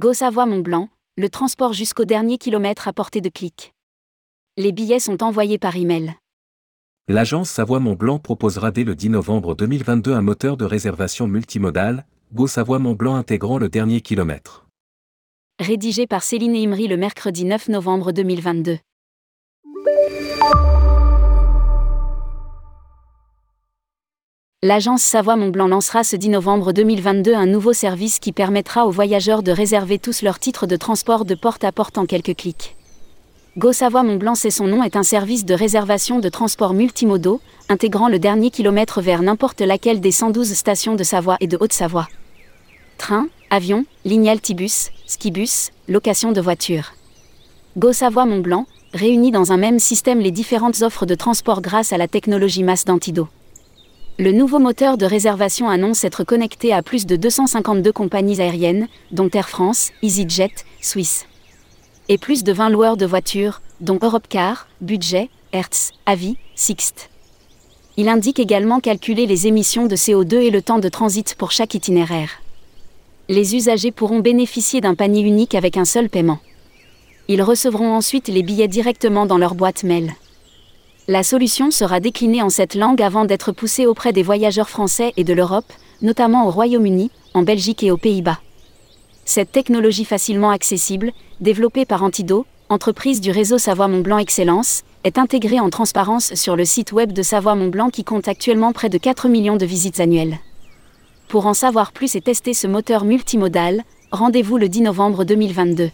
Go Savoie Mont Blanc, le transport jusqu'au dernier kilomètre à portée de clic. Les billets sont envoyés par email. L'agence Savoie Mont Blanc proposera dès le 10 novembre 2022 un moteur de réservation multimodal, Go Savoie Mont Blanc intégrant le dernier kilomètre. Rédigé par Céline Imri le mercredi 9 novembre 2022. L'agence Savoie-Mont-Blanc lancera ce 10 novembre 2022 un nouveau service qui permettra aux voyageurs de réserver tous leurs titres de transport de porte à porte en quelques clics. Go Savoie-Mont-Blanc, c'est son nom, est un service de réservation de transport multimodaux, intégrant le dernier kilomètre vers n'importe laquelle des 112 stations de Savoie et de Haute-Savoie. Train, avion, ligne altibus, skibus, location de voitures. Go Savoie-Mont-Blanc réunit dans un même système les différentes offres de transport grâce à la technologie masse d'Antido. Le nouveau moteur de réservation annonce être connecté à plus de 252 compagnies aériennes, dont Air France, EasyJet, Swiss. Et plus de 20 loueurs de voitures, dont Europcar, Budget, Hertz, Avi, Sixt. Il indique également calculer les émissions de CO2 et le temps de transit pour chaque itinéraire. Les usagers pourront bénéficier d'un panier unique avec un seul paiement. Ils recevront ensuite les billets directement dans leur boîte mail. La solution sera déclinée en cette langue avant d'être poussée auprès des voyageurs français et de l'Europe, notamment au Royaume-Uni, en Belgique et aux Pays-Bas. Cette technologie facilement accessible, développée par Antido, entreprise du réseau Savoie-Mont-Blanc Excellence, est intégrée en transparence sur le site web de Savoie-Mont-Blanc qui compte actuellement près de 4 millions de visites annuelles. Pour en savoir plus et tester ce moteur multimodal, rendez-vous le 10 novembre 2022.